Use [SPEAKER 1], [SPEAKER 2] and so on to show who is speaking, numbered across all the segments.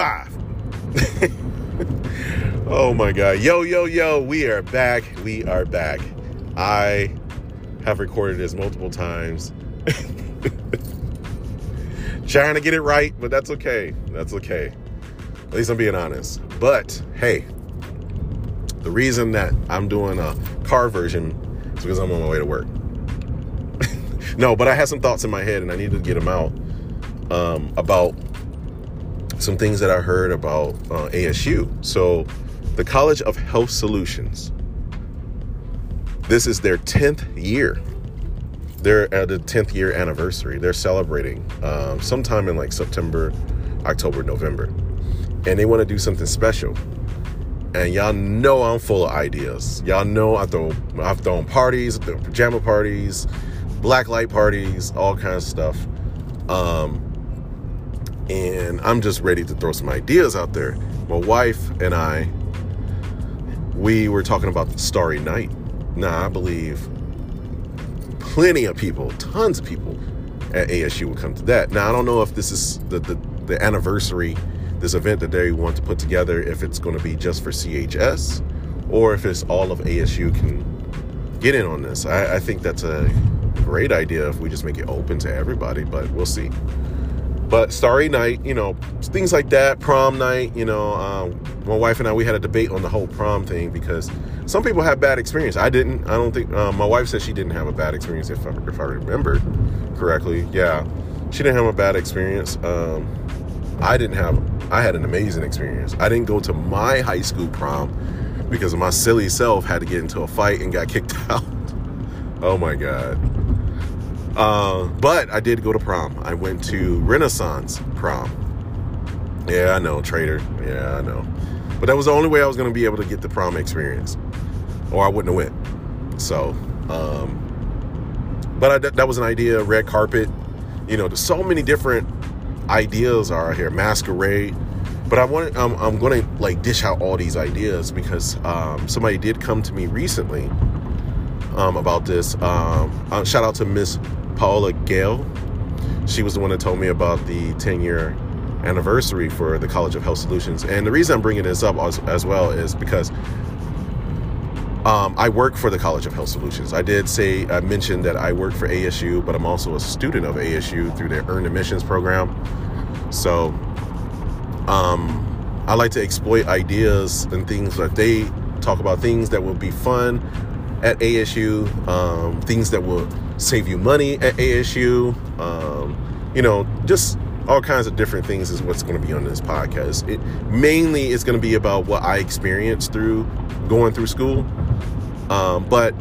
[SPEAKER 1] five. oh my God. Yo, yo, yo. We are back. We are back. I have recorded this multiple times. Trying to get it right, but that's okay. That's okay. At least I'm being honest. But hey, the reason that I'm doing a car version is because I'm on my way to work. no, but I had some thoughts in my head and I needed to get them out um, about some things that I heard about uh, ASU. So, the College of Health Solutions. This is their 10th year. They're at the 10th year anniversary. They're celebrating um, sometime in like September, October, November. And they want to do something special. And y'all know I'm full of ideas. Y'all know I throw, I've thrown parties, pajama parties, black light parties, all kinds of stuff. Um, and I'm just ready to throw some ideas out there. My wife and I, we were talking about the Starry Night. Now, I believe plenty of people, tons of people at ASU will come to that. Now, I don't know if this is the, the, the anniversary, this event that they want to put together, if it's going to be just for CHS or if it's all of ASU can get in on this. I, I think that's a great idea if we just make it open to everybody, but we'll see. But Starry Night, you know, things like that, prom night, you know, um, my wife and I, we had a debate on the whole prom thing because some people have bad experience. I didn't. I don't think. Uh, my wife said she didn't have a bad experience, if I, if I remember correctly. Yeah, she didn't have a bad experience. Um, I didn't have. I had an amazing experience. I didn't go to my high school prom because my silly self had to get into a fight and got kicked out. oh my god. Uh, but I did go to prom. I went to Renaissance prom. Yeah, I know, traitor. Yeah, I know. But that was the only way I was going to be able to get the prom experience, or I wouldn't have went. So, um, but I, that was an idea. Red carpet. You know, there's so many different ideas are here. Masquerade. But I want. I'm, I'm going to like dish out all these ideas because um, somebody did come to me recently um, about this. Um, uh, shout out to Miss Paola Gale. She was the one that told me about the 10 year anniversary for the College of Health Solutions. And the reason I'm bringing this up as, as well is because um, I work for the College of Health Solutions. I did say, I mentioned that I work for ASU, but I'm also a student of ASU through their Earned Admissions program. So um, I like to exploit ideas and things that they talk about things that will be fun at ASU, um, things that will save you money at ASU. Um, you know, just all kinds of different things is what's going to be on this podcast. It mainly is going to be about what I experienced through going through school. Um, but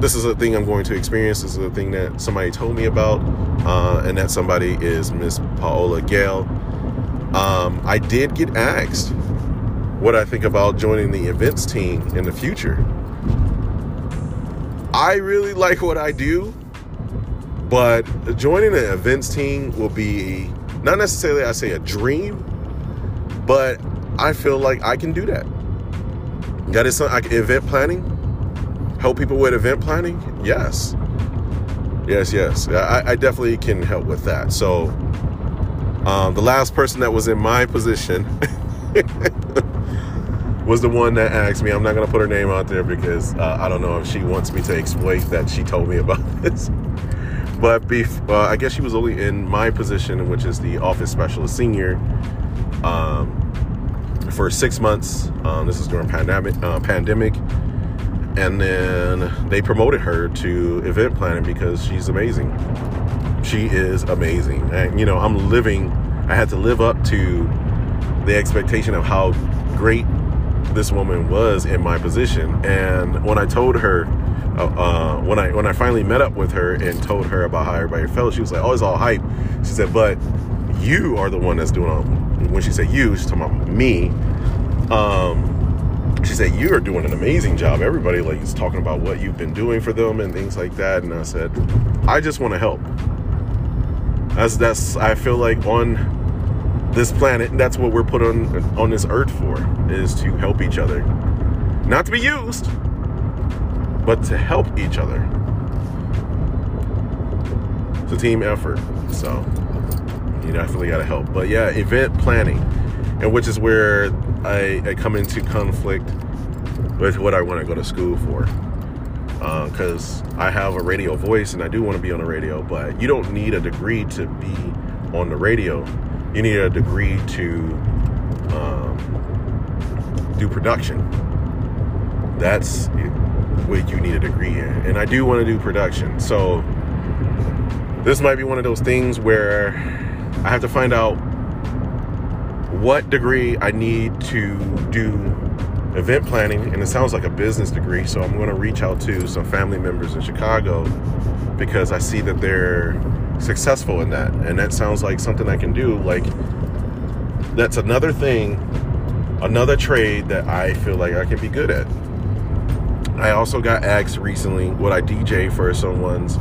[SPEAKER 1] this is a thing I'm going to experience. This is a thing that somebody told me about, uh, and that somebody is Miss Paola Gale. Um, I did get asked what I think about joining the events team in the future. I really like what I do, but joining an events team will be not necessarily, I say, a dream, but I feel like I can do that. That is something, like event planning, help people with event planning. Yes. Yes, yes. I, I definitely can help with that. So, um, the last person that was in my position was the one that asked me. I'm not going to put her name out there because uh, I don't know if she wants me to exploit that she told me about this. But bef- uh, I guess she was only in my position, which is the office specialist senior, um, for six months. Um, this is during pandemic, uh, pandemic, and then they promoted her to event planning because she's amazing. She is amazing, and you know I'm living. I had to live up to the expectation of how great this woman was in my position. And when I told her, uh, when I when I finally met up with her and told her about how everybody felt, she was like, "Oh, it's all hype." She said, "But you are the one that's doing all." When she said "you," she's talking about me. Um, she said, "You are doing an amazing job. Everybody like is talking about what you've been doing for them and things like that." And I said, "I just want to help." That's that's I feel like on this planet that's what we're put on on this earth for is to help each other not to be used but to help each other it's a team effort so you definitely got to help but yeah event planning and which is where I, I come into conflict with what I want to go to school for. Because uh, I have a radio voice and I do want to be on the radio, but you don't need a degree to be on the radio. You need a degree to um, do production. That's what you need a degree in. And I do want to do production. So this might be one of those things where I have to find out what degree I need to do event planning. And it sounds like a business degree. So I'm going to reach out to some family members in Chicago because I see that they're successful in that. And that sounds like something I can do. Like, that's another thing, another trade that I feel like I can be good at. I also got asked recently would I DJ for someone's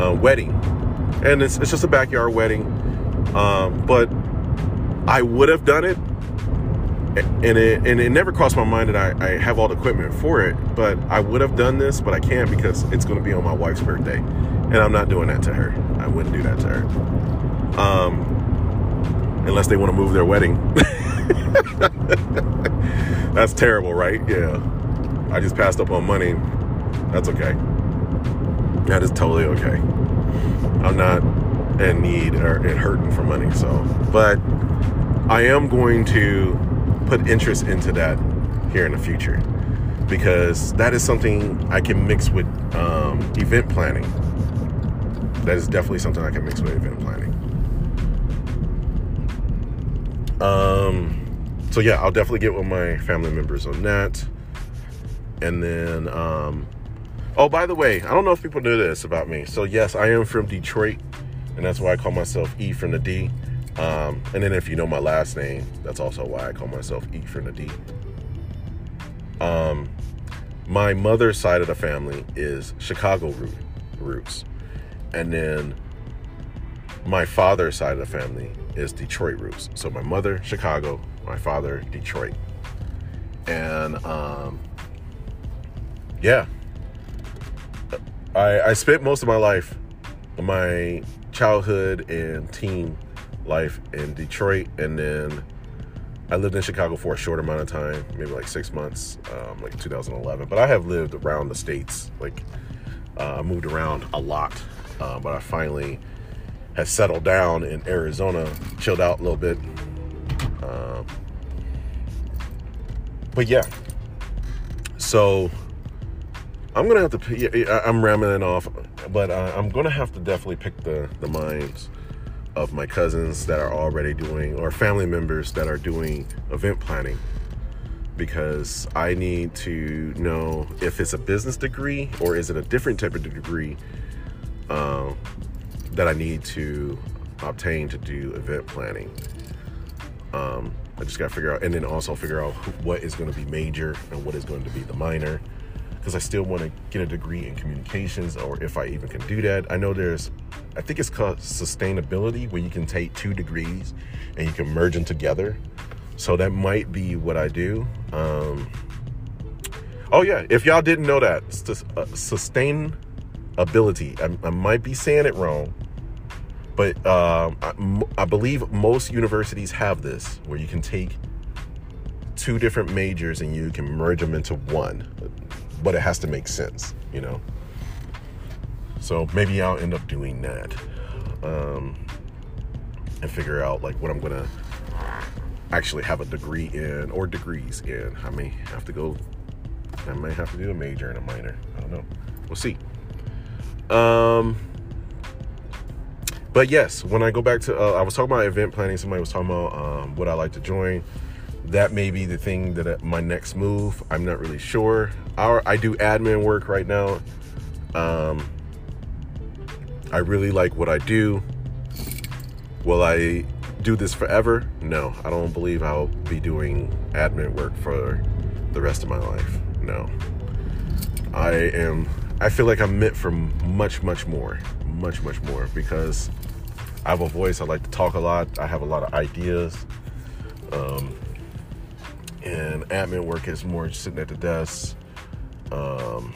[SPEAKER 1] uh, wedding, and it's, it's just a backyard wedding. Um, but I would have done it, and it and it never crossed my mind that I, I have all the equipment for it. But I would have done this, but I can't because it's going to be on my wife's birthday, and I'm not doing that to her. I wouldn't do that to her, um, unless they want to move their wedding. That's terrible, right? Yeah. I just passed up on money. That's okay. That is totally okay. I'm not in need or in hurting for money. So, but I am going to put interest into that here in the future because that is something I can mix with um, event planning. That is definitely something I can mix with event planning. Um, so yeah, I'll definitely get with my family members on that. And then, um, oh, by the way, I don't know if people knew this about me. So yes, I am from Detroit, and that's why I call myself E from the D. Um, and then if you know my last name, that's also why I call myself E from the D. Um, my mother's side of the family is Chicago root, roots, and then my father's side of the family is Detroit roots. So my mother Chicago, my father Detroit, and um, yeah, I, I spent most of my life, my childhood and teen life in Detroit, and then I lived in Chicago for a short amount of time, maybe like six months, um, like 2011. But I have lived around the states, like uh, moved around a lot. Uh, but I finally has settled down in Arizona, chilled out a little bit. Um, but yeah, so I'm gonna have to. Yeah, I'm rambling off, but uh, I'm gonna have to definitely pick the the minds of my cousins that are already doing, or family members that are doing event planning, because I need to know if it's a business degree or is it a different type of degree um, that I need to obtain to do event planning. Um, I just got to figure out, and then also figure out what is going to be major and what is going to be the minor, because I still want to get a degree in communications, or if I even can do that. I know there's, I think it's called sustainability, where you can take two degrees and you can merge them together. So that might be what I do. Um, oh yeah, if y'all didn't know that, uh, sustainability. I, I might be saying it wrong but um, I, I believe most universities have this where you can take two different majors and you can merge them into one, but it has to make sense, you know. So maybe I'll end up doing that um, and figure out like what I'm gonna actually have a degree in or degrees in. I may have to go. I may have to do a major and a minor. I don't know. We'll see. Um but yes, when I go back to, uh, I was talking about event planning. Somebody was talking about um, what I like to join. That may be the thing that uh, my next move. I'm not really sure. Our, I do admin work right now. Um, I really like what I do. Will I do this forever? No, I don't believe I'll be doing admin work for the rest of my life. No. I am, I feel like I'm meant for much, much more. Much, much more because I have a voice. I like to talk a lot. I have a lot of ideas. Um, and admin work is more sitting at the desk, um,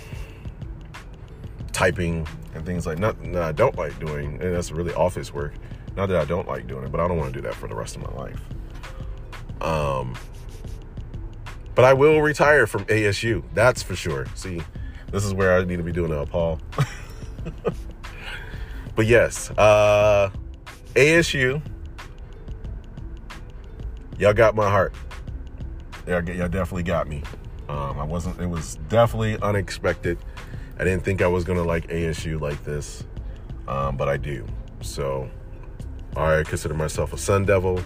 [SPEAKER 1] typing and things like that. I don't like doing, and that's really office work. Not that I don't like doing it, but I don't want to do that for the rest of my life. Um, but I will retire from ASU. That's for sure. See, this is where I need to be doing a Paul. but yes, uh, ASU, y'all got my heart. Y'all, y'all definitely got me. Um, I wasn't. It was definitely unexpected. I didn't think I was gonna like ASU like this, um, but I do. So I consider myself a Sun Devil.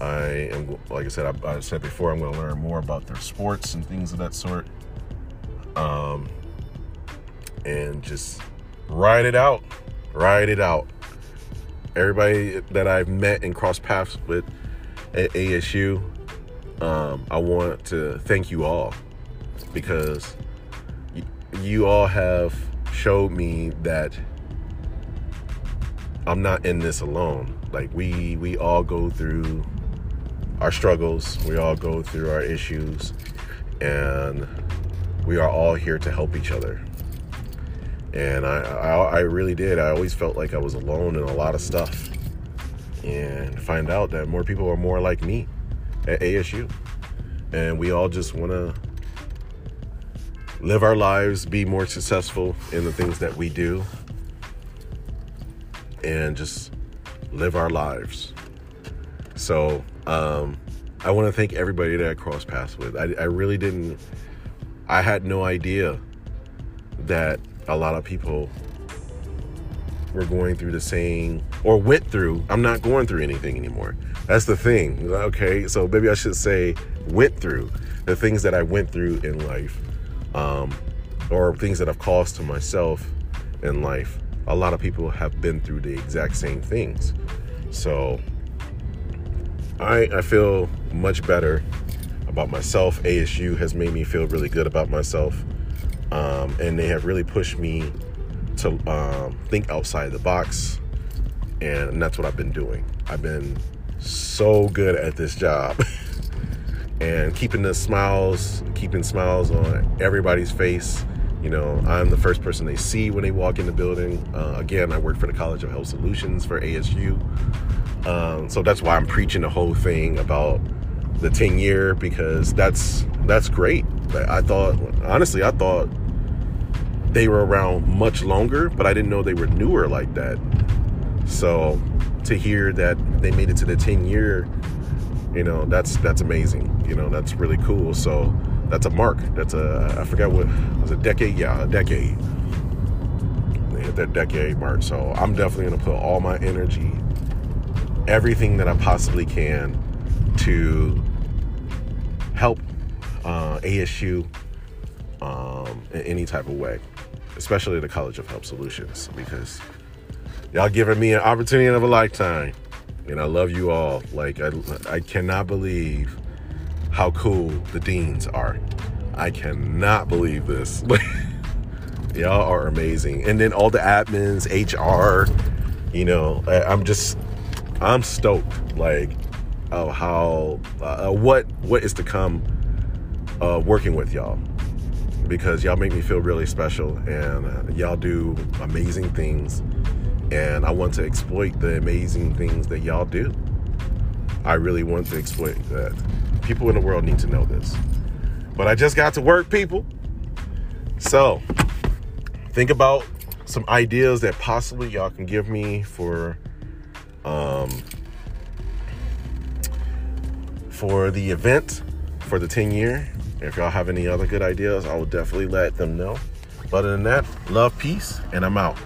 [SPEAKER 1] I am, like I said, I, I said before, I'm to learn more about their sports and things of that sort. Um, and just ride it out, ride it out. Everybody that I've met and crossed paths with at ASU, um, I want to thank you all because y- you all have showed me that I'm not in this alone. Like we we all go through our struggles, we all go through our issues, and we are all here to help each other. And I, I, I really did. I always felt like I was alone in a lot of stuff, and find out that more people are more like me at ASU, and we all just want to live our lives, be more successful in the things that we do, and just live our lives. So um, I want to thank everybody that I crossed paths with. I, I really didn't, I had no idea that a lot of people were going through the same or went through. I'm not going through anything anymore. That's the thing. Okay, so maybe I should say went through the things that I went through in life, um, or things that I've caused to myself in life. A lot of people have been through the exact same things. So I, I feel much better about myself. ASU has made me feel really good about myself. Um, and they have really pushed me to um, think outside the box. And that's what I've been doing. I've been so good at this job and keeping the smiles, keeping smiles on everybody's face. You know, I'm the first person they see when they walk in the building. Uh, again, I work for the College of Health Solutions for ASU. Um, so that's why I'm preaching the whole thing about the 10 year because that's that's great. I thought honestly, I thought they were around much longer, but I didn't know they were newer like that. So to hear that they made it to the 10 year, you know, that's that's amazing. You know, that's really cool. So that's a mark. That's a I forgot what was a decade. Yeah, a decade. They hit that decade mark. So I'm definitely gonna put all my energy everything that I possibly can to help uh, ASU um, in any type of way, especially the College of Health Solutions, because y'all giving me an opportunity of a lifetime, and I love you all. Like I, I cannot believe how cool the deans are. I cannot believe this. y'all are amazing, and then all the admins, HR. You know, I'm just I'm stoked, like, of how uh, what what is to come uh, working with y'all because y'all make me feel really special and uh, y'all do amazing things and I want to exploit the amazing things that y'all do. I really want to exploit that. People in the world need to know this. But I just got to work, people. So think about some ideas that possibly y'all can give me for um, for the event for the 10 year. If y'all have any other good ideas, I will definitely let them know. But other than that, love, peace, and I'm out.